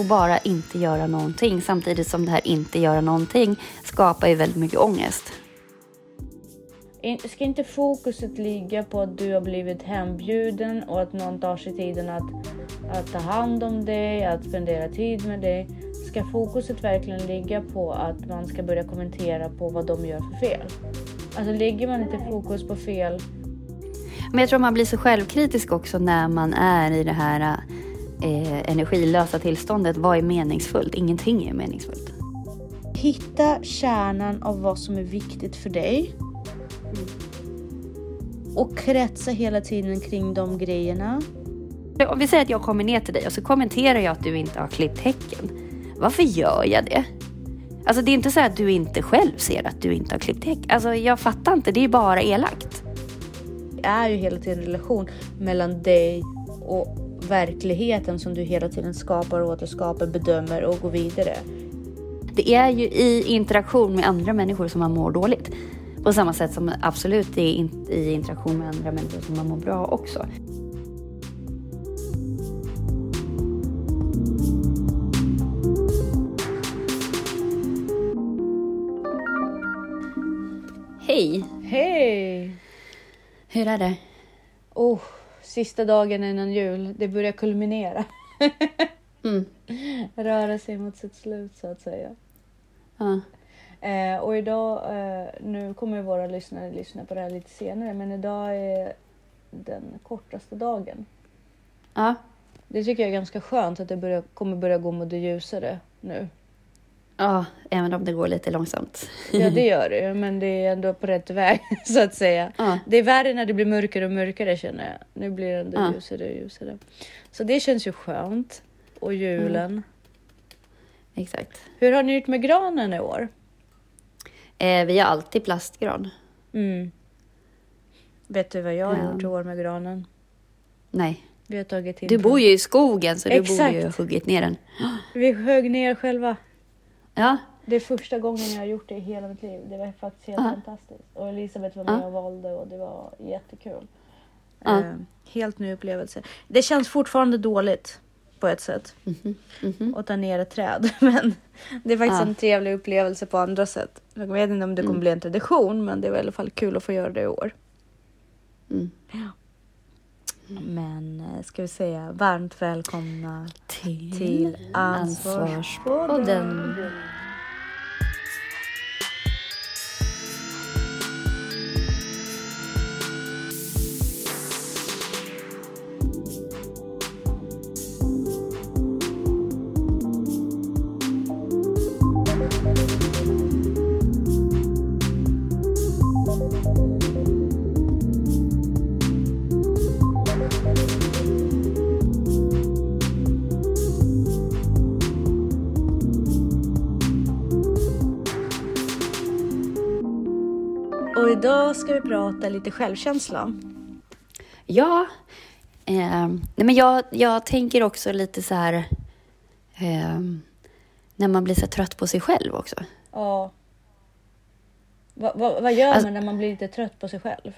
och bara inte göra någonting samtidigt som det här inte göra någonting skapar ju väldigt mycket ångest. Ska inte fokuset ligga på att du har blivit hembjuden och att någon tar sig tiden att, att ta hand om dig, att spendera tid med dig? Ska fokuset verkligen ligga på att man ska börja kommentera på vad de gör för fel? Alltså ligger man inte fokus på fel men jag tror man blir så självkritisk också när man är i det här eh, energilösa tillståndet. Vad är meningsfullt? Ingenting är meningsfullt. Hitta kärnan av vad som är viktigt för dig. Och kretsa hela tiden kring de grejerna. Om vi säger att jag kommer ner till dig och så kommenterar jag att du inte har klippt häcken. Varför gör jag det? Alltså det är inte så att du inte själv ser att du inte har klippt häck. Alltså jag fattar inte, det är bara elakt. Det är ju hela tiden en relation mellan dig och verkligheten som du hela tiden skapar, återskapar, bedömer och går vidare. Det är ju i interaktion med andra människor som man mår dåligt. På samma sätt som absolut det är i interaktion med andra människor som man mår bra också. Hej! Hej! Hur är det? Oh, sista dagen innan jul. Det börjar kulminera. mm. Röra sig mot sitt slut så att säga. Ja. Eh, och idag, eh, nu kommer våra lyssnare lyssna på det här lite senare, men idag är den kortaste dagen. Ja. Det tycker jag är ganska skönt att det börjar, kommer börja gå mot det ljusare nu. Ja, även om det går lite långsamt. Ja, det gör det men det är ändå på rätt väg så att säga. Ja. Det är värre när det blir mörkare och mörkare känner jag. Nu blir det ändå ja. ljusare och ljusare. Så det känns ju skönt. Och julen. Mm. Exakt. Hur har ni gjort med granen i år? Eh, vi har alltid plastgran. Mm. Vet du vad jag har gjort i år med granen? Nej. Vi har tagit in Du bor ju i skogen så Exakt. du borde ju ha huggit ner den. Vi högg ner själva. Ja. Det är första gången jag har gjort det i hela mitt liv. Det var faktiskt helt uh. fantastiskt. Och Elisabeth var med uh. och valde och det var jättekul. Uh. Helt ny upplevelse. Det känns fortfarande dåligt på ett sätt. Mm -hmm. Mm -hmm. Att ta ner ett träd. Men det är faktiskt en trevlig upplevelse på andra sätt. Jag vet inte om det kommer mm. bli en tradition men det var i alla fall kul att få göra det i år. Mm. Ja. Men eh, ska vi säga varmt välkomna till, till Ansvarspodden. Idag ska vi prata lite självkänsla. Ja, eh, nej men jag, jag tänker också lite så här eh, när man blir så trött på sig själv också. Ja. Va, va, vad gör alltså, man när man blir lite trött på sig själv?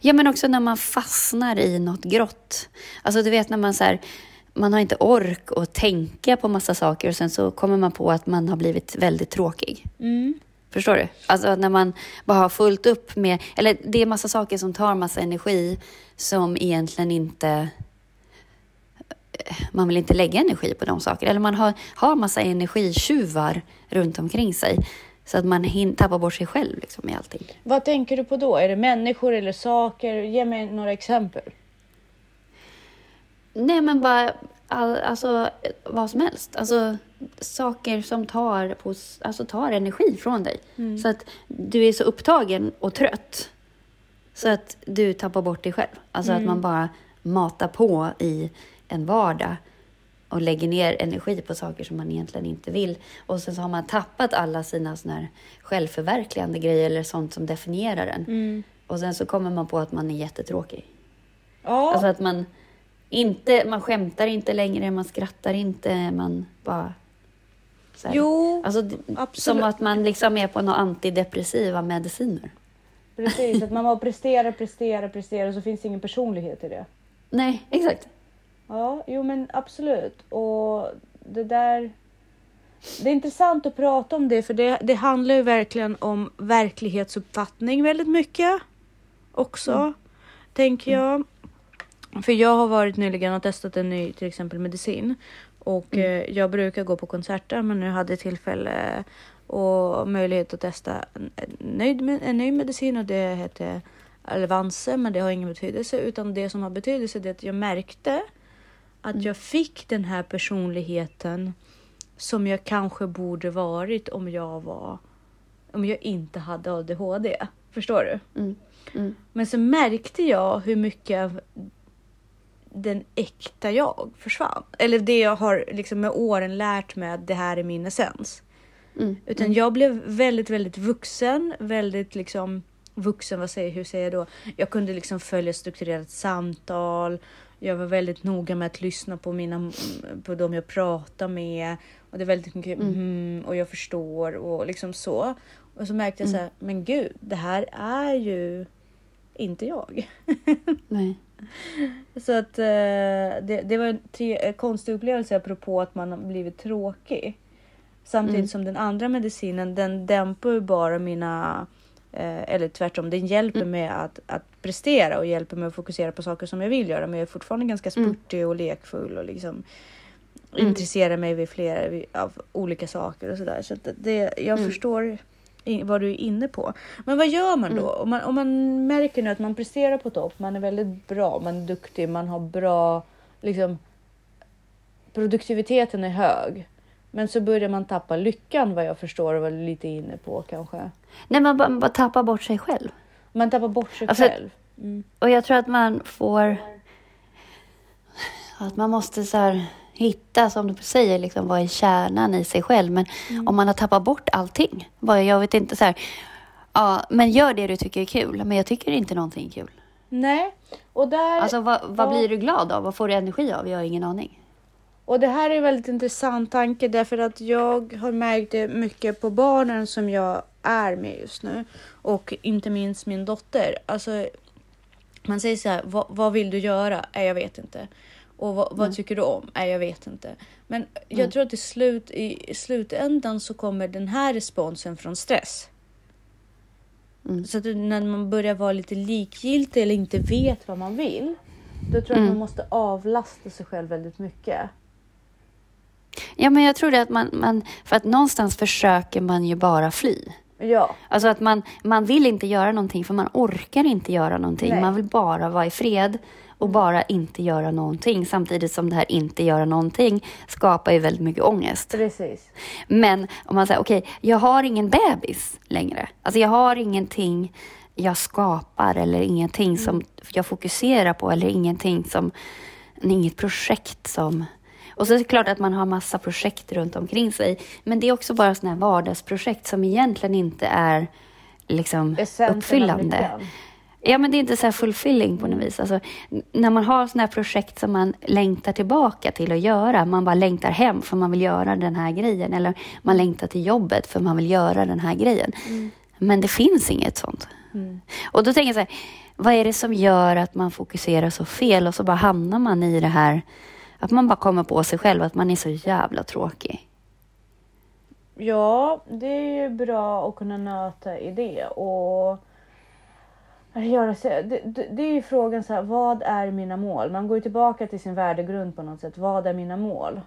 Ja, men också när man fastnar i något grått. Alltså du vet när man så här, man har inte ork att tänka på massa saker och sen så kommer man på att man har blivit väldigt tråkig. Mm. Förstår du? Alltså när man bara har fullt upp med, eller det är massa saker som tar massa energi som egentligen inte man vill inte lägga energi på de sakerna. Eller man har, har massa energitjuvar runt omkring sig. Så att man hin- tappar bort sig själv liksom, i allting. Vad tänker du på då? Är det människor eller saker? Ge mig några exempel. Nej, men bara all, alltså, vad som helst. Alltså, saker som tar, på, alltså, tar energi från dig. Mm. Så att du är så upptagen och trött så att du tappar bort dig själv. Alltså mm. att man bara matar på i en vardag och lägger ner energi på saker som man egentligen inte vill. Och sen så har man tappat alla sina såna här självförverkligande grejer eller sånt som definierar en. Mm. Och sen så kommer man på att man är jättetråkig. Ja. Alltså att man inte, man skämtar inte längre, man skrattar inte, man bara... Så här, jo, alltså, absolut. Som att man liksom är på några antidepressiva mediciner. Precis, att man bara presterar, presterar, presterar och så finns det ingen personlighet i det. Nej, exakt. Ja, jo men absolut. Och det där... Det är intressant att prata om det för det, det handlar ju verkligen om verklighetsuppfattning väldigt mycket också, Mm. tänker jag. För jag har varit nyligen och testat en ny till exempel medicin och Mm. eh, jag brukar gå på konserter men nu hade jag tillfälle och möjlighet att testa en, en, ny, en ny medicin och det heter Alvanse men det har ingen betydelse utan det som har betydelse är att jag märkte att jag fick den här personligheten som jag kanske borde varit om jag var om jag inte hade ADHD. Förstår du? Mm. Mm. Men så märkte jag hur mycket den äkta jag försvann. Eller det jag har liksom med åren lärt mig att det här är min essens. Mm. Utan jag blev väldigt, väldigt vuxen. Väldigt liksom vuxen, vad säger, hur säger jag då? Jag kunde liksom följa strukturerat samtal. Jag var väldigt noga med att lyssna på mina, på de jag pratar med. Och det är väldigt mycket Mm. mm, och jag förstår och liksom så. Och så märkte jag så här, men gud, det här är ju inte jag. Nej. Så att eh, det, det var en tre, eh, konstig upplevelse apropå att man har blivit tråkig. Samtidigt Mm. som den andra medicinen den dämpar ju bara mina, eh, eller tvärtom, den hjälper Mm. mig att, att prestera och hjälper mig att fokusera på saker som jag vill göra. Men jag är fortfarande ganska Mm. spurtig och lekfull och liksom Mm. intresserar mig vid flera av olika saker och sådär. Så att det, jag Mm. förstår vad du är inne på. Men vad gör man då? Mm. Om, man, om man märker nu att man presterar på topp, man är väldigt bra, man är duktig, man har bra, liksom produktiviteten är hög. Men så börjar man tappa lyckan vad jag förstår och var lite inne på kanske. Nej, man bara, bara tappar bort sig själv. Man tappar bort sig Alltså, själv. Mm. Och jag tror att man får... Att man måste så här hitta, som du säger, liksom, vad är kärnan i sig själv. Men om man har tappat bort allting. Bara, jag vet inte så här... Ja, men gör det du tycker är kul. Men jag tycker inte någonting är kul. Nej, och där... Alltså vad, vad blir du glad av? Vad får du energi av? Jag har ingen aning. Och det här är en väldigt intressant tanke därför att jag har märkt det mycket på barnen som jag är med just nu. Och inte minst min dotter. Alltså, man säger så här, vad, vad vill du göra? Nej, jag vet inte. Och vad, vad Mm. tycker du om? Nej, jag vet inte. Men jag Mm. tror att i, slut, i, slutändan så kommer den här responsen från stress. Mm. Så att när man börjar vara lite likgiltig eller inte vet vad man vill. Då tror jag att Mm. man måste avlasta sig själv väldigt mycket. Ja, men jag tror det att man, man... För att någonstans försöker man ju bara fly. Ja. Alltså att man, man vill inte göra någonting för man orkar inte göra någonting. Nej. Man vill bara vara i fred och bara inte göra någonting. Samtidigt som det här inte göra någonting skapar ju väldigt mycket ångest. Precis. Men om man säger okej, jag har ingen bebis längre. Alltså jag har ingenting jag skapar eller ingenting som jag fokuserar på eller ingenting som, inget projekt som och så är det klart att man har massa projekt runt omkring sig. Men det är också bara sådana här vardagsprojekt som egentligen inte är liksom Essensen av uppfyllande. Ja, men det är inte så här fulfilling på något vis. Alltså, när man har sådana här projekt som man längtar tillbaka till att göra, man bara längtar hem för man vill göra den här grejen, eller man längtar till jobbet för man vill göra den här grejen. Men det finns inget sånt. Mm. Och då tänker jag så här, vad är det som gör att man fokuserar så fel och så bara hamnar man i det här, att man bara kommer på sig själv att man är så jävla tråkig. Ja, det är ju bra att kunna nöta i det och göra sig, det, det, det är ju frågan så här, vad är mina mål? Man går ju tillbaka till sin värdegrund på något sätt. Vad är mina mål?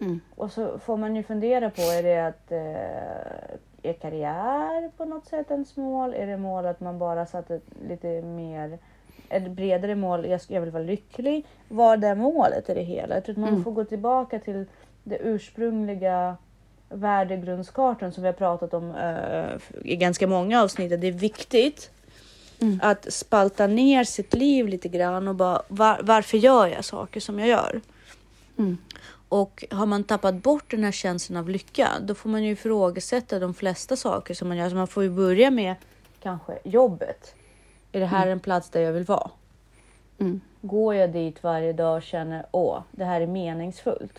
Mm. Och så får man ju fundera på, är det att eh, är karriär på något sätt ens mål? Är det mål att man bara satt ett lite mer ett bredare mål, jag, jag vill vara lycklig. Vad är målet i det hela? Jag tror att man Mm. får gå tillbaka till det ursprungliga värdegrundskartan som vi har pratat om eh, i ganska många avsnitt. Det är viktigt Mm. att spalta ner sitt liv lite grann och bara var, varför gör jag saker som jag gör? Mm. Och har man tappat bort den här känslan av lycka, då får man ju ifrågasätta de flesta saker som man gör. Så man får ju börja med kanske jobbet. Är det här en plats där jag vill vara? Mm. Går jag dit varje dag och känner åh, det här är meningsfullt?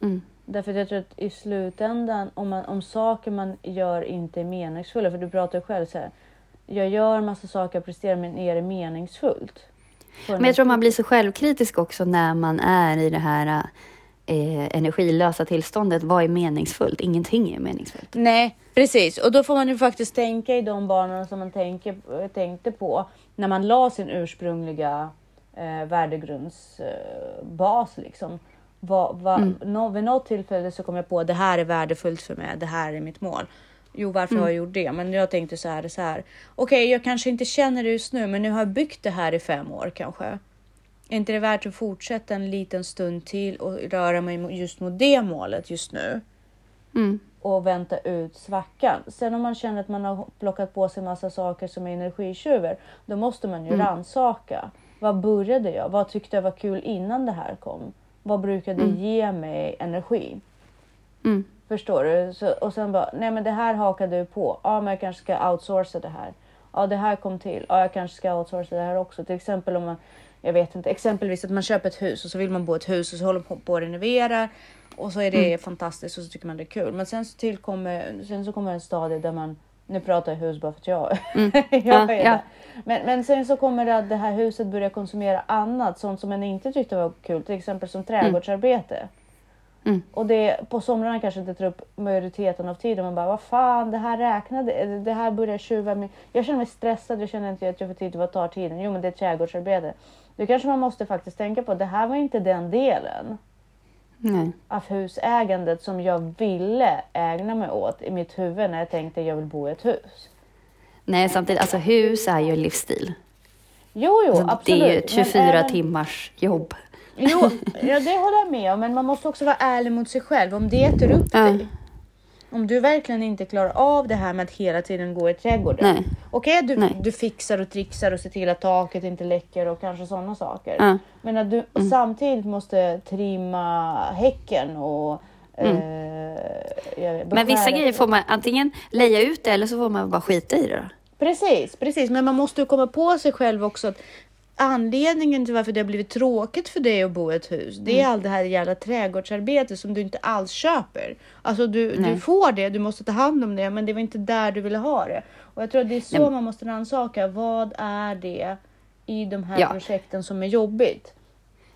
Mm. Därför att jag tror att i slutändan, om, man, om saker man gör inte är meningsfulla, för du pratar ju själv så här, jag gör massa saker, jag presterar, men är det meningsfullt? Men jag tror man blir så självkritisk också när man är i det här eh, energilösa tillståndet, vad är meningsfullt? Ingenting är meningsfullt. Nej, precis. Och då får man ju faktiskt tänka i de banorna som man tänker, tänkte på när man la sin ursprungliga eh, värdegrundsbas. Eh, liksom. Va, va, mm. no, vid något tillfälle så kom jag på det här är värdefullt för mig, det här är mitt mål. Jo, varför mm. har jag gjort det? Men jag tänkte så här, så här. Okej, okay, jag kanske inte känner det just nu, men nu har jag byggt det här i fem år kanske. Är inte det värt att fortsätta en liten stund till och röra mig just mot det målet just nu? Mm. Och vänta ut svackan. Sen om man känner att man har plockat på sig massa saker som är energitjuvar, då måste man ju mm. ransaka. Vad började jag? Vad tyckte jag var kul innan det här kom? Vad brukade mm. ge mig energi? Mm. Förstår du? Så, och sen bara, nej men det här hakade du på. Ja, men jag kanske ska outsourca det här. Ja, det här kom till. Ja, jag kanske ska outsourca det här också. Till exempel om man, jag vet inte, exempelvis att man köper ett hus och så vill man bo i ett hus och så håller man på att renovera och så är det mm. fantastiskt och så tycker man det är kul. Men sen så tillkommer, sen så kommer en stadie där man, nu pratar jag hus bara för att jag, mm. jag ja, ja. Men, men sen så kommer det att det här huset börjar konsumera annat, sånt som man inte tyckte var kul, till exempel som mm. trädgårdsarbete. Mm. Och det, på somrarna kanske inte tar upp majoriteten av tiden. Man bara, vad fan, det här räknade, det här börjar tjuva mig. Jag känner mig stressad, jag känner inte att jag får tid, vad tar tiden? Jo, men det är trädgårdsarbete. Då kanske man måste faktiskt tänka på, det här var inte den delen. Nej. Av husägandet som jag ville ägna mig åt i mitt huvud när jag tänkte jag vill bo i ett hus. Nej, samtidigt, alltså hus är ju en livsstil. Jo, jo, alltså, absolut. Det är ju ett 24 även... timmars jobb. Jo, ja, det håller jag med om, men man måste också vara ärlig mot sig själv. Om det äter upp ja. dig. Om du verkligen inte klarar av det här med att hela tiden gå i trädgården. Okej, okay, du, du fixar och trixar och ser till att taket inte läcker och kanske sådana saker. Ja. Men att du mm. samtidigt måste trimma häcken och mm. eh, Men vissa grejer får man antingen leja ut det eller så får man bara skita i det. Då. Precis, precis. Men man måste ju komma på sig själv också att anledningen till varför det har blivit tråkigt för dig att bo i ett hus, det är mm. allt det här jävla trädgårdsarbetet som du inte alls köper. Alltså du, du får det, du måste ta hand om det, men det var inte där du ville ha det. Och jag tror att det är så Nej. man måste rannsaka. Vad är det i de här ja. projekten som är jobbigt?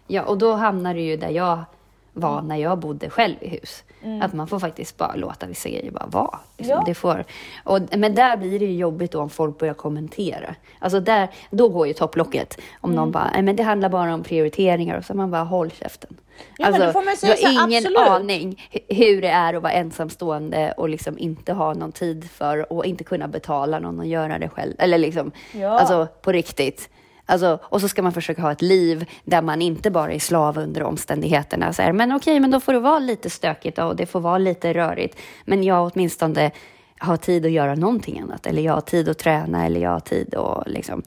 Ja, och då hamnar du ju där jag var när jag bodde själv i hus. Mm. Att man får faktiskt bara låta vissa grejer bara vara. Liksom. Ja. Det får, och, men där blir det ju jobbigt då om folk börjar kommentera. Alltså där, då går ju topplocket. Om mm. någon bara, men det handlar bara om prioriteringar och så man bara, håll käften. Ja, alltså, du har ingen absolut. aning hur det är att vara ensamstående och liksom inte ha någon tid för och inte kunna betala någon att göra det själv. Eller liksom, ja. alltså på riktigt. Alltså, och så ska man försöka ha ett liv där man inte bara är slav under omständigheterna. Så här, men okej, men då får det vara lite stökigt och det får vara lite rörigt. Men jag åtminstone har tid att göra någonting annat. Eller jag har tid att träna eller jag har tid att liksom.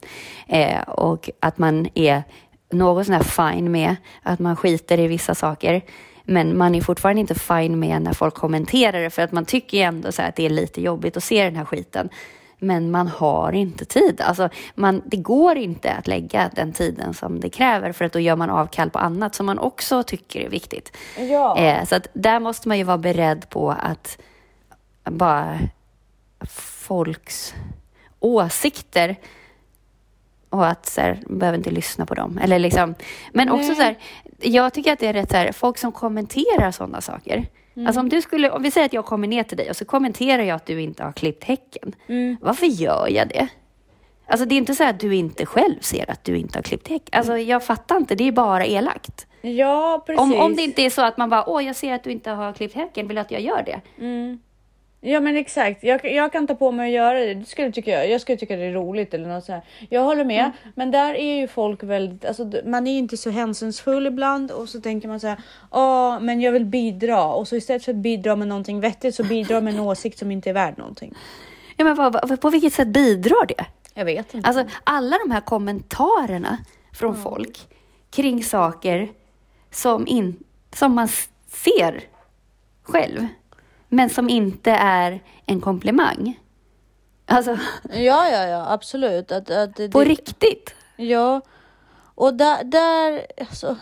Eh, och att man är något sån här fine med att man skiter i vissa saker. Men man är fortfarande inte fine med när folk kommenterar det för att man tycker ju ändå så att det är lite jobbigt att se den här skiten men man har inte tid. Alltså, man, det går inte att lägga den tiden som det kräver för att då gör man avkall på annat som man också tycker är viktigt. Ja. Eh, så att där måste man ju vara beredd på att bara folks åsikter och att så här, man behöver inte lyssna på dem. Eller liksom, men också Nej. så här, jag tycker att det är rätt så här, folk som kommenterar sådana saker. Mm. Alltså om, du skulle, om vi säger att jag kommer ner till dig och så kommenterar jag att du inte har klippt häcken. Mm. Varför gör jag det? Alltså det är inte så att du inte själv ser att du inte har klippt häcken. Alltså jag fattar inte, det är bara elakt. Ja, precis. Om, om det inte är så att man bara, åh jag ser att du inte har klippt häcken, vill du att jag gör det? Mm. Ja men exakt, jag, jag kan ta på mig att göra det. det skulle tycka jag. jag skulle tycka det är roligt eller något sånt. Jag håller med, mm. men där är ju folk väldigt, alltså man är inte så hänsynsfull ibland och så tänker man så här, ja men jag vill bidra och så istället för att bidra med någonting vettigt så bidrar med en åsikt som inte är värd någonting. Ja men vad, på vilket sätt bidrar det? Jag vet inte. Alltså alla de här kommentarerna från mm. folk kring saker som, in, som man ser själv men som inte är en komplimang. Alltså, ja, ja, ja, absolut. Att, att det, på riktigt. Ja, och där, där alltså,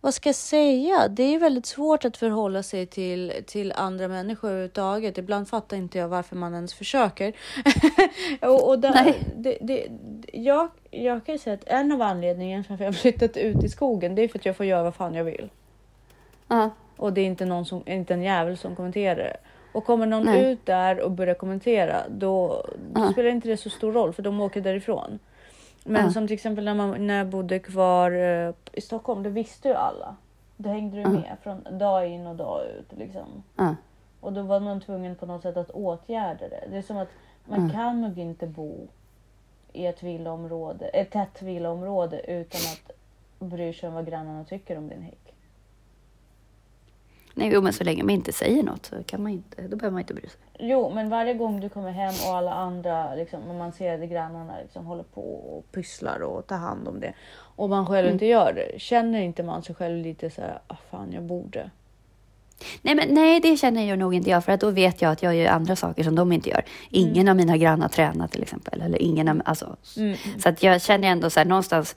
vad ska jag säga? Det är väldigt svårt att förhålla sig till, till andra människor överhuvudtaget. Ibland fattar inte jag varför man ens försöker. och, och där, det, det, jag, jag kan säga att en av anledningarna till att jag har flyttat ut i skogen, det är för att jag får göra vad fan jag vill. Uh. och det är inte, någon som, inte en jävel som kommenterar det. Och kommer någon Nej. ut där och börjar kommentera då, då Ja. spelar inte det så stor roll för de åker därifrån. Men Ja. som till exempel när, man, när jag bodde kvar eh, i Stockholm, det visste ju alla. Då hängde du med från dag in och dag ut. Liksom. Och då var man tvungen på något sätt att åtgärda det. Det är som att man kan nog inte bo i ett villaområde, ett tätt villaområde utan att bry sig om vad grannarna tycker om din häck. Nej, jo, men så länge man inte säger något så kan man inte, då behöver man inte bry sig. Jo, men varje gång du kommer hem och alla andra, liksom, och man ser att grannarna liksom, håller på och pysslar och tar hand om det och man själv Mm. inte gör det, känner inte man sig själv lite så här, ah, fan jag borde. Nej, men, nej, det känner jag nog inte jag, för att då vet jag att jag gör andra saker som de inte gör. Ingen av mina grannar tränar till exempel, eller ingen av, alltså, Mm. Så att jag känner ändå så här, någonstans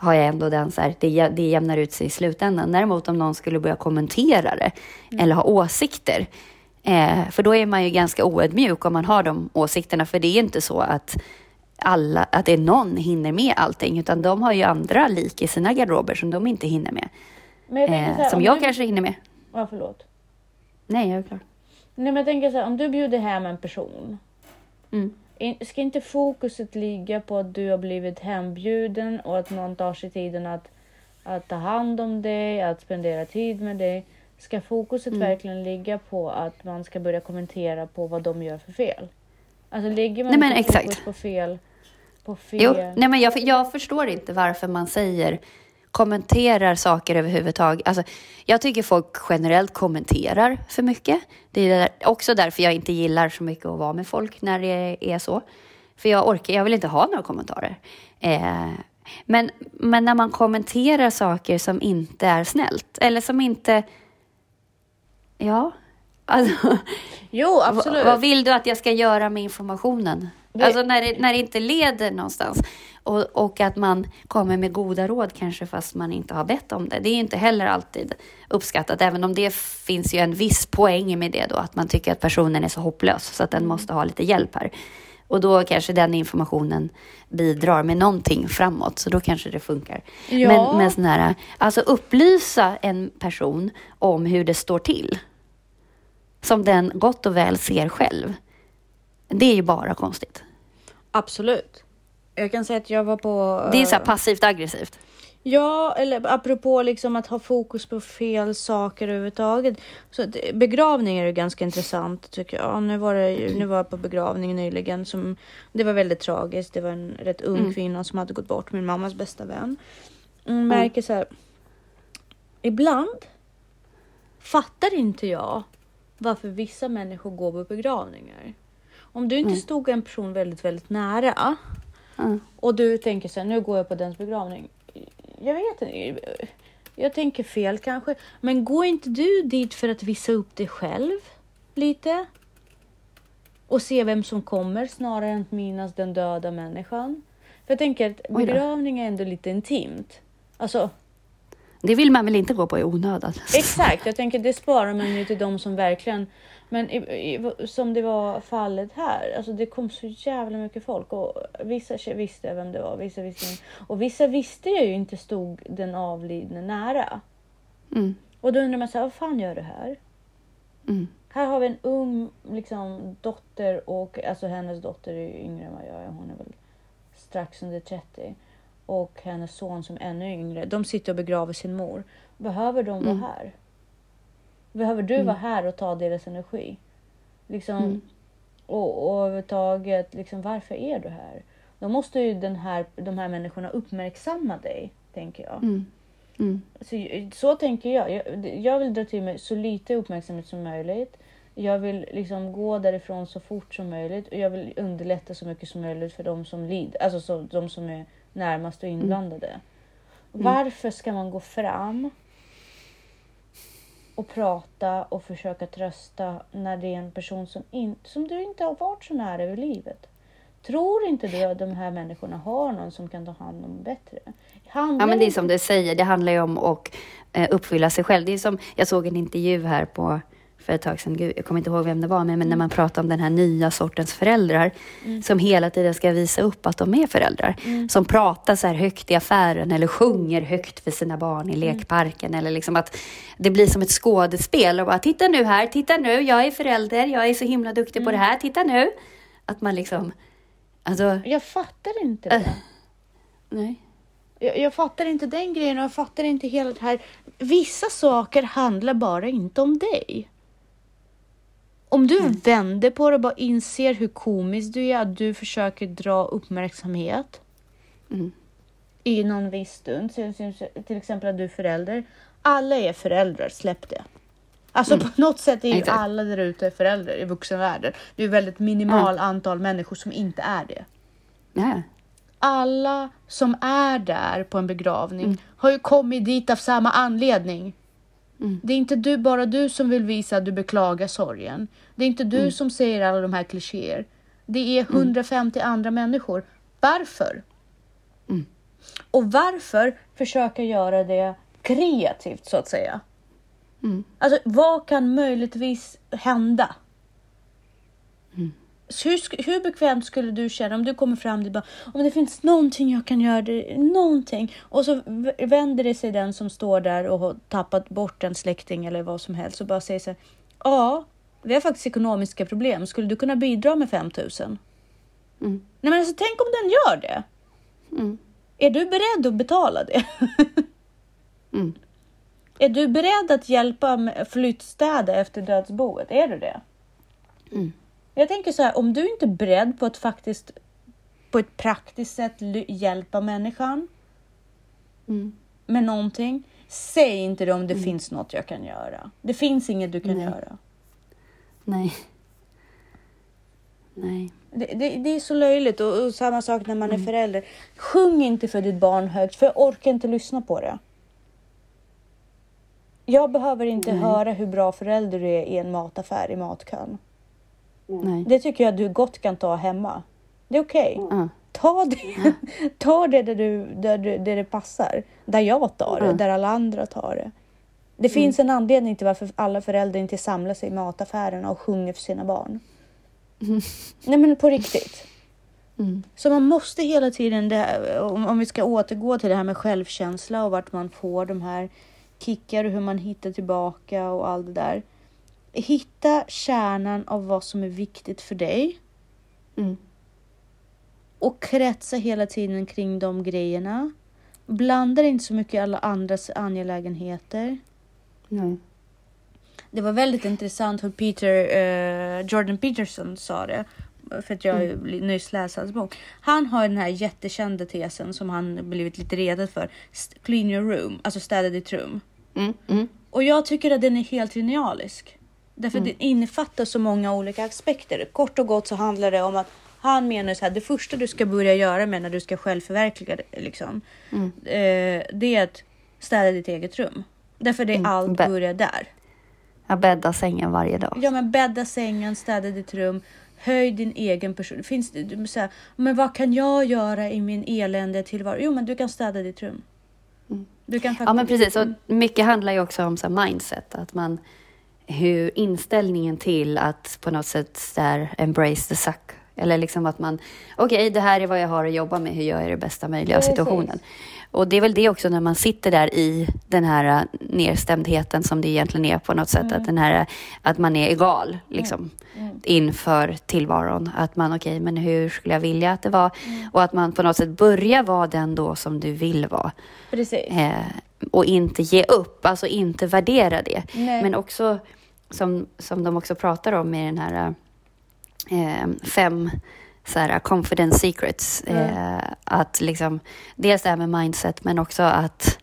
har jag ändå den så här, det, det jämnar ut sig i slutändan. Däremot om någon skulle börja kommentera det eller ha åsikter, eh, för då är man ju ganska oödmjuk om man har de åsikterna, för det är inte så att alla, att det är någon hinner med allting, utan de har ju andra lik i sina garderober som de inte hinner med. Jag så Eh, här, som om jag du... kanske hinner med. Ja, förlåt. Nej, jag är klar. Nej, men jag tänker så här, om du bjuder hem en person Mm. Ska inte fokuset ligga på att du har blivit hembjuden och att någon tar sig tiden att, att ta hand om dig, att spendera tid med dig? Ska fokuset Mm. verkligen ligga på att man ska börja kommentera på vad de gör för fel? Alltså ligger man Nej, men fokus på fel? På fel? Jo, nej men jag, jag förstår inte varför man säger kommenterar saker överhuvudtaget. Alltså, jag tycker folk generellt kommenterar för mycket. Det är också därför jag inte gillar så mycket att vara med folk när det är så. För jag orkar, jag vill inte ha några kommentarer. Eh, men, men när man kommenterar saker som inte är snällt, eller som inte... Ja, alltså... Jo, absolut. Vad, vad vill du att jag ska göra med informationen? Det- Alltså när det, när det inte leder någonstans. Och, och att man kommer med goda råd kanske fast man inte har bett om det. Det är inte heller alltid uppskattat. Även om det finns ju en viss poäng med det då. Att man tycker att personen är så hopplös så att den måste ha lite hjälp här. Och då kanske den informationen bidrar med någonting framåt. Så då kanske det funkar. Ja. Men, men sån här, alltså upplysa en person om hur det står till som den gott och väl ser själv. Det är ju bara konstigt. Absolut. Jag kan säga att jag var på... Det är så här eh, passivt aggressivt. Ja, eller apropå liksom att ha fokus på fel saker överhuvudtaget. Så begravningar är ganska intressant tycker jag. Nu var, det, ju- nu var jag på begravning nyligen. Som, det var väldigt tragiskt. Det var en rätt ung Mm. kvinna som hade gått bort, min mammas bästa vän. Mm, märker så här. Ibland fattar inte jag varför vissa människor går på begravningar. Om du inte Mm. stod en person väldigt, väldigt nära Ja. och du tänker så här, nu går jag på dens begravning. Jag vet inte. Jag tänker fel kanske. Men går inte du dit för att visa upp dig själv lite? Och se vem som kommer snarare än att minnas den döda människan. För jag tänker att begravning är ändå lite intimt. Alltså Det vill man väl inte gå på i onödan? exakt, jag tänker det sparar man ju till de som verkligen men i, i, som det var fallet här, alltså det kom så jävla mycket folk och vissa visste vem det var, vissa visste inte. Och vissa visste ju inte stod den avlidne nära. Mm. Och då undrar man så här, vad fan gör du här? Mm. Här har vi en ung liksom, dotter och alltså hennes dotter är ju yngre än vad jag är. Hon är väl strax under 30. Och hennes son som är ännu yngre. De sitter och begraver sin mor. Behöver de vara Mm. här? Behöver du Mm. vara här och ta deras energi? Liksom, Mm. och, och överhuvudtaget, liksom, varför är du här? Då måste ju den här, de här människorna uppmärksamma dig, tänker jag. Mm. Mm. Så, så tänker jag. jag. Jag vill dra till mig så lite uppmärksamhet som möjligt. Jag vill liksom gå därifrån så fort som möjligt och jag vill underlätta så mycket som möjligt för de som lider, alltså så, de som är närmast och inblandade. Varför ska man gå fram och prata och försöka trösta när det är en person som, in, som du inte har varit så nära i livet? Tror inte du att de här människorna har någon som kan ta hand om bättre? Handlar Ja, men det är som du säger, det handlar ju om att eh, uppfylla sig själv. Det är som, jag såg en intervju här på, för ett tag sedan, Gud, jag kommer inte ihåg vem det var, men, men när man pratar om den här nya sortens föräldrar som hela tiden ska visa upp att de är föräldrar. Som pratar så här högt i affären eller sjunger högt för sina barn i lekparken. Eller liksom att det blir som ett skådespel och bara titta nu här, titta nu, jag är förälder, jag är så himla duktig på det här, titta nu. Att man liksom, alltså, Jag fattar inte det. Äh. nej. Jag, jag fattar inte den grejen och jag fattar inte hela det här. Vissa saker handlar bara inte om dig. Om du vänder på det och bara inser hur komisk du är, att du försöker dra uppmärksamhet Mm. i någon viss stund, till, exempel att du är förälder. Alla är föräldrar, släpp det. Alltså på något sätt är ju Exakt. alla där ute föräldrar i vuxenvärlden. Det är ju väldigt minimal antal människor som inte är det. Ja. alla som är där på en begravning har ju kommit dit av samma anledning. Mm. Det är inte du, bara du som vill visa att du beklagar sorgen. Det är inte du som säger alla de här klichéer. Det är 150 andra människor. Varför? Mm. Och varför försöka göra det kreativt så att säga? Mm. Alltså vad kan möjligtvis hända? Hur, hur bekvämt skulle du känna om du kommer fram och bara om det finns någonting jag kan göra, det, någonting. Och så vänder det sig den som står där och har tappat bort en släkting eller vad som helst och bara säger så här. Ja, vi har faktiskt ekonomiska problem. Skulle du kunna bidra med 5000? Mm. Nej men alltså tänk om den gör det. Mm. Är du beredd att betala det? Mm. Är du beredd att hjälpa med flyttstäda efter dödsboet? Är du det? Mm. Jag tänker så här, om du inte är beredd på att faktiskt på ett praktiskt sätt hjälpa människan Mm. med någonting. Säg inte det om det finns något jag kan göra. Det finns inget du kan Nej. göra. Nej. Nej. Det, det, det är så löjligt och, och samma sak när man är förälder. Sjung inte för ditt barn högt för jag orkar inte lyssna på det. Jag behöver inte höra hur bra förälder du är i en mataffär i matkön. Nej. Det tycker jag du gott kan ta hemma. Det är okej. Ja. Ta det, ta det där, du, där, du, där det passar. Där jag tar det, Mm. där alla andra tar det. Det finns en anledning till varför alla föräldrar inte samlar sig i mataffärerna och sjunger för sina barn. Nej men på riktigt. Mm. Så man måste hela tiden, det här, om, om vi ska återgå till det här med självkänsla och vart man får de här kickar och hur man hittar tillbaka och allt det där. Hitta kärnan av vad som är viktigt för dig Mm. och kretsa hela tiden kring de grejerna. Blanda inte så mycket i alla andras angelägenheter. Nej. Det var väldigt intressant hur Peter, eh, Jordan Peterson sa det. För att jag ju nyss läst hans bok. Han har den här jättekända tesen som han blivit lite redad för. Clean your room, alltså städa ditt rum. Mm. Mm. Och jag tycker att den är helt genialisk. Därför att den innefattar så många olika aspekter. Kort och gott så handlar det om att han menar så här, det första du ska börja göra med när du ska självförverkliga det, liksom, Mm. eh, det är att städa ditt eget rum. Därför det är Mm, allt börjar där. Jag bäddar sängen varje dag. Ja men bädda sängen, städa ditt rum, höj din egen person. Finns det, du, så här, men vad kan jag göra i min elände tillvaro? Jo men du kan städa ditt rum. Du kan Ja, men precis. Och mycket handlar ju också om så mindset. Att man, hur inställningen till att på något sätt här, embrace the suck. Eller liksom att man, okej, det här är vad jag har att jobba med. Hur gör jag det bästa möjliga av situationen? Och det är väl det också när man sitter där i den här äh, nedstämdheten som det egentligen är på något sätt. Att, den här, att man är egal liksom, inför tillvaron. Att man, okej, men hur skulle jag vilja att det var? Och att man på något sätt börjar vara den då som du vill vara. Precis. Eh, och inte ge upp, alltså inte värdera det. Nej. Men också, som, som de också pratar om i den här eh, fem så här, confidence secrets. Eh, att liksom, dels det här med mindset, men också att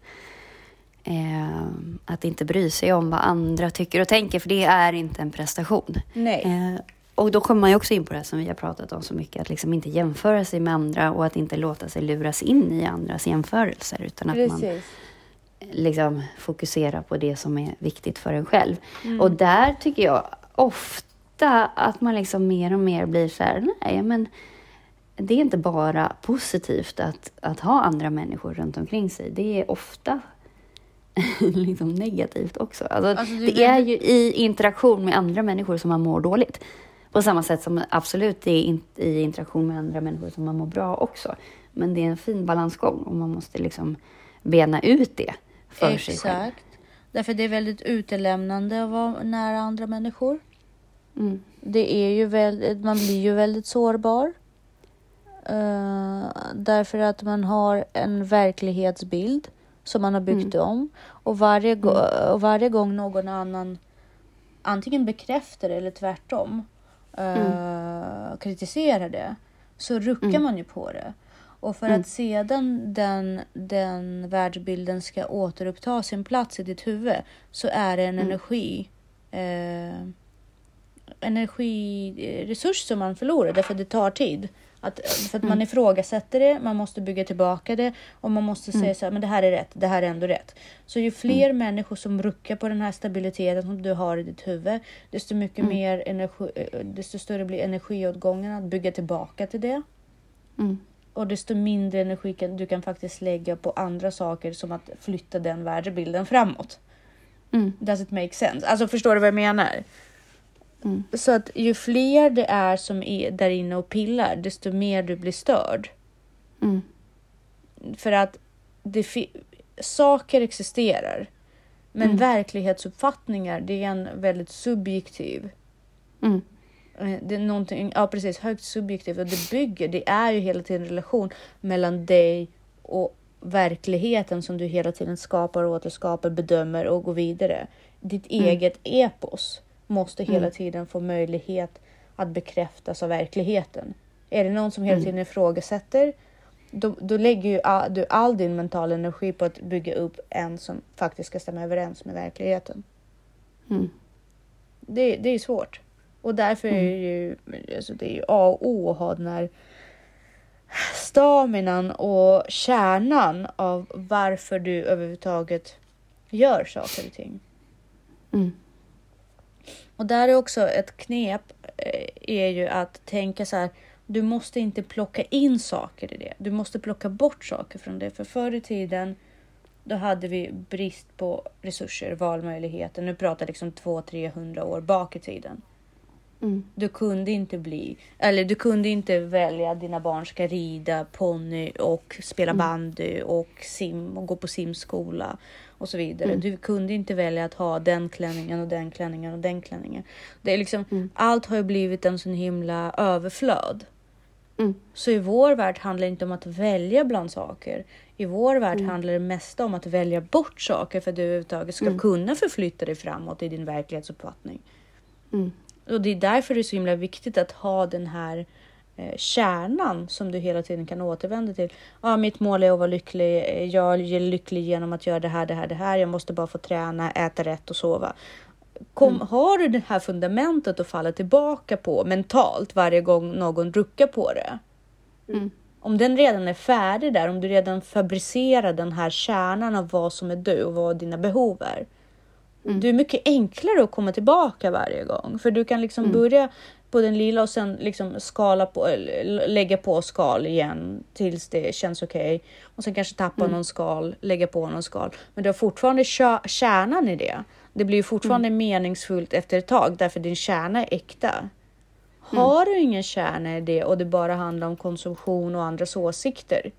eh, att inte bry sig om vad andra tycker och tänker, för det är inte en prestation. Nej. Eh, och då kommer man ju också in på det som vi har pratat om så mycket, att liksom inte jämföra sig med andra och att inte låta sig luras in i andras jämförelser, utan att man Precis. Liksom fokusera på det som är viktigt för en själv. Och där tycker jag ofta att man liksom mer och mer blir så här, nej men det är inte bara positivt att, att ha andra människor runt omkring sig. Det är ofta liksom negativt också. Alltså, Alltså, det är det är väldigt- ju i interaktion med andra människor som man mår dåligt. På samma sätt som absolut det är in, i interaktion med andra människor som man mår bra också. Men det är en fin balansgång och man måste liksom bena ut det för sig själv. Exakt. Därför det är väldigt utelämnande att vara nära andra människor. Mm. Det är ju väldigt, man blir ju väldigt sårbar. Eh, därför att man har en verklighetsbild som man har byggt om. Och varje, gå- och varje gång någon annan antingen bekräftar eller tvärtom eh, kritiserar det så ruckar man ju på det. Och för att sedan den, den världsbilden ska återuppta sin plats i ditt huvud så är det en energi eh, energiresurs som man förlorar därför att det tar tid. Att, för att man ifrågasätter det, man måste bygga tillbaka det och man måste säga så här, men det här är rätt, det här är ändå rätt. Så ju fler människor som ruckar på den här stabiliteten som du har i ditt huvud, desto mycket mer energi, eh, desto större blir energiåtgången att bygga tillbaka till det. Mm. Och desto mindre energi kan, du kan faktiskt lägga på andra saker som att flytta den världsbilden framåt. Mm. Does it make sense? Alltså förstår du vad jag menar? Mm. Så att ju fler det är som är där inne och pillar, desto mer du blir störd. Mm. För att det saker existerar. Men Mm. verklighetsuppfattningar, det är en väldigt subjektiv. Mm. eh, Det är någonting, ja precis, högt subjektivt och det bygger, det är ju hela tiden en relation mellan dig och verkligheten som du hela tiden skapar återskapar, bedömer och går vidare. Ditt eget epos måste hela tiden få möjlighet att bekräftas av verkligheten. Är det någon som hela tiden ifrågasätter, då, då lägger ju all, du all din mentala energi på att bygga upp en som faktiskt ska stämma överens med verkligheten. Mm. Det, det är svårt. Och därför är det ju, alltså det är ju A och O att ha den här staminan och kärnan av varför du överhuvudtaget gör saker och ting. Mm. Och där är också ett knep eh, är ju att tänka så här. Du måste inte plocka in saker i det. Du måste plocka bort saker från det. För förr i tiden då hade vi brist på resurser, valmöjligheter. Nu pratar jag liksom 200-300 år bak i tiden. Mm. Du kunde inte bli, eller du kunde inte välja att dina barn ska rida ponny och spela bandy och sim och gå på simskola och så vidare. Du kunde inte välja att ha den klänningen och den klänningen och den klänningen. Det är liksom, allt har ju blivit en sån himla överflöd. Mm. Så i vår värld handlar det inte om att välja bland saker. I vår värld handlar det mest om att välja bort saker för att du överhuvudtaget ska kunna förflytta dig framåt i din verklighetsuppfattning. Mm. Och det är därför det är så himla viktigt att ha den här eh, kärnan som du hela tiden kan återvända till. Ja, mitt mål är att vara lycklig. Eh, Jag är lycklig genom att göra det här, det här, det här. Jag måste bara få träna, äta rätt och sova. Kom, Har du det här fundamentet att falla tillbaka på mentalt varje gång någon ruckar på det? Mm. Om den redan är färdig där, om du redan fabricerar den här kärnan av vad som är du och vad dina behov är. Det är mycket enklare att komma tillbaka varje gång. För du kan liksom börja på den lilla och sen liksom skala på, eller lägga på skal igen tills det känns okej. Och sen kanske tappa någon skal, lägga på någon skal. Men du har fortfarande kärnan i det. Det blir ju fortfarande meningsfullt efter ett tag därför din kärna är äkta. Har du ingen kärna i det och det bara handlar om konsumtion och andras åsikter.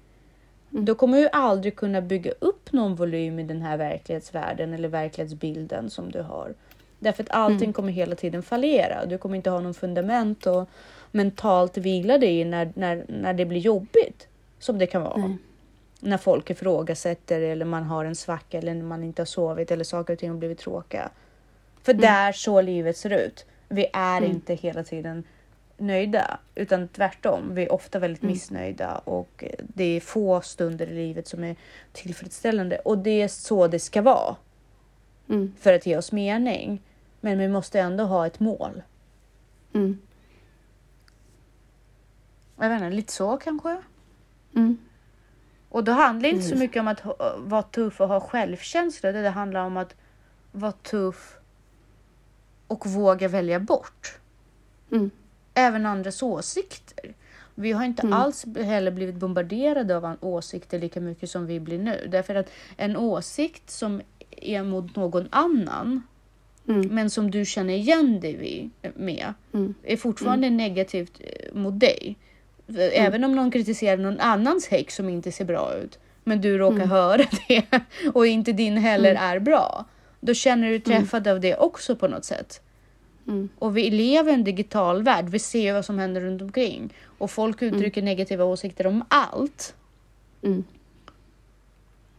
Då kommer du aldrig kunna bygga upp någon volym i den här verklighetsvärlden eller verklighetsbilden som du har. Därför att allting kommer hela tiden fallera. Du kommer inte ha någon fundament och mentalt vila dig i när, när, när det blir jobbigt. Som det kan vara. Nej. När folk ifrågasätter eller man har en svacka eller när man inte har sovit eller saker och ting har blivit tråkiga. För där så livet ser ut. Vi är inte hela tiden nöjda, utan tvärtom. Vi är ofta väldigt missnöjda och eh, det är få stunder i livet som är tillfredsställande och det är så det ska vara Mm. för att ge oss mening. Men vi måste ändå ha ett mål. Mm. Jag vet inte, lite så kanske. Mm. Och då handlar det inte så mycket om att vara tuff och ha självkänsla. Det handlar om att vara tuff och våga välja bort. Mm. Även andras åsikter. Vi har inte alls heller blivit bombarderade av åsikter lika mycket som vi blir nu. Därför att en åsikt som är mot någon annan, Mm. men som du känner igen dig med, Mm. är fortfarande negativt eh, mot dig. För Även om någon kritiserar någon annans häck som inte ser bra ut, men du råkar höra det och inte din heller är bra. Då känner du träffad av det också på något sätt. Mm. Och vi lever i en digital värld. Vi ser vad som händer runt omkring. Och folk uttrycker negativa åsikter om allt. Mm.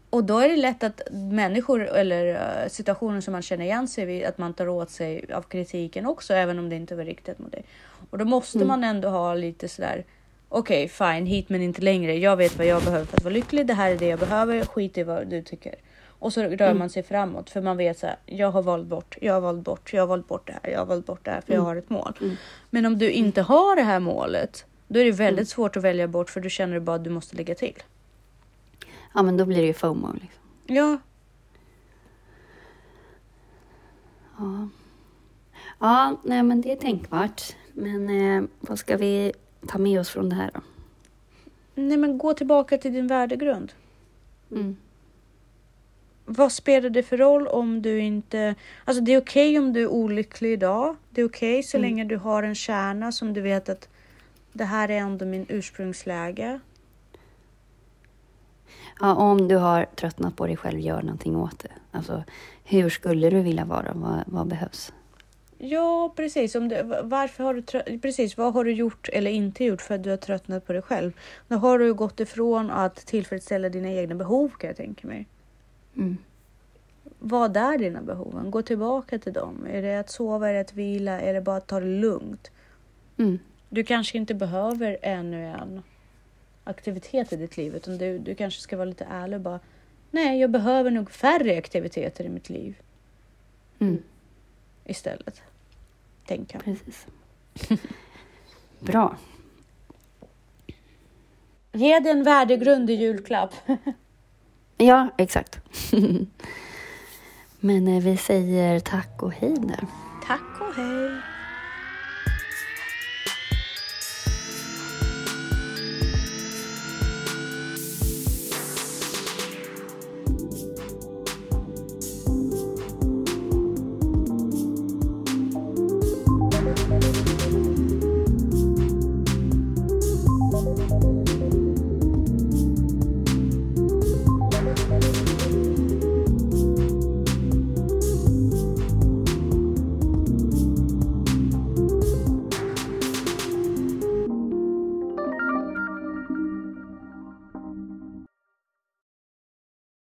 Och då är det lätt att människor eller eh, situationer som man känner igen sig vid, att man tar åt sig av kritiken också, även om det inte var riktigt mot dig. Och då måste man ändå ha lite sådär, okej fine, hit men inte längre. Jag vet vad jag behöver för att vara lycklig. Det här är det jag behöver. Skit i vad du tycker. Och så rör man sig framåt för man vet så här, jag har valt bort, jag har valt bort, jag har valt bort det här, jag har valt bort det här för jag har ett mål. Men om du inte har det här målet, då är det väldigt svårt att välja bort för du känner bara att du måste lägga till. Ja, men då blir det ju FOMO. Liksom. Ja, Ja. ja, nej men det är tänkbart. Men eh, vad ska vi ta med oss från det här då? nej men gå tillbaka till din värdegrund. Mm. Vad spelar det för roll om du inte... Alltså det är okej om du är olycklig idag. Det är okej så Mm. länge du har en kärna som du vet att det här är ändå min ursprungsläge. Ja, om du har tröttnat på dig själv, gör någonting åt det. Alltså, hur skulle du vilja vara? Vad, vad behövs? Ja, precis. Om du, varför har du precis, vad har du gjort eller inte gjort för att du har tröttnat på dig själv? Då har du gått ifrån att tillfredsställa dina egna behov kan jag tänka mig. Mm. Vad är dina behoven? Gå tillbaka till dem. Är det att sova, är det att vila, är det bara att ta det lugnt? Mm. Du kanske inte behöver ännu en aktivitet i ditt liv utan du, du kanske ska vara lite ärlig och bara Nej, jag behöver nog färre aktiviteter i mitt liv Mm. istället. Tänka. Precis. Bra. Ge dig en värdegrund i julklapp. Ja, exakt. Men eh, vi säger tack och hej nu. Tack och hej!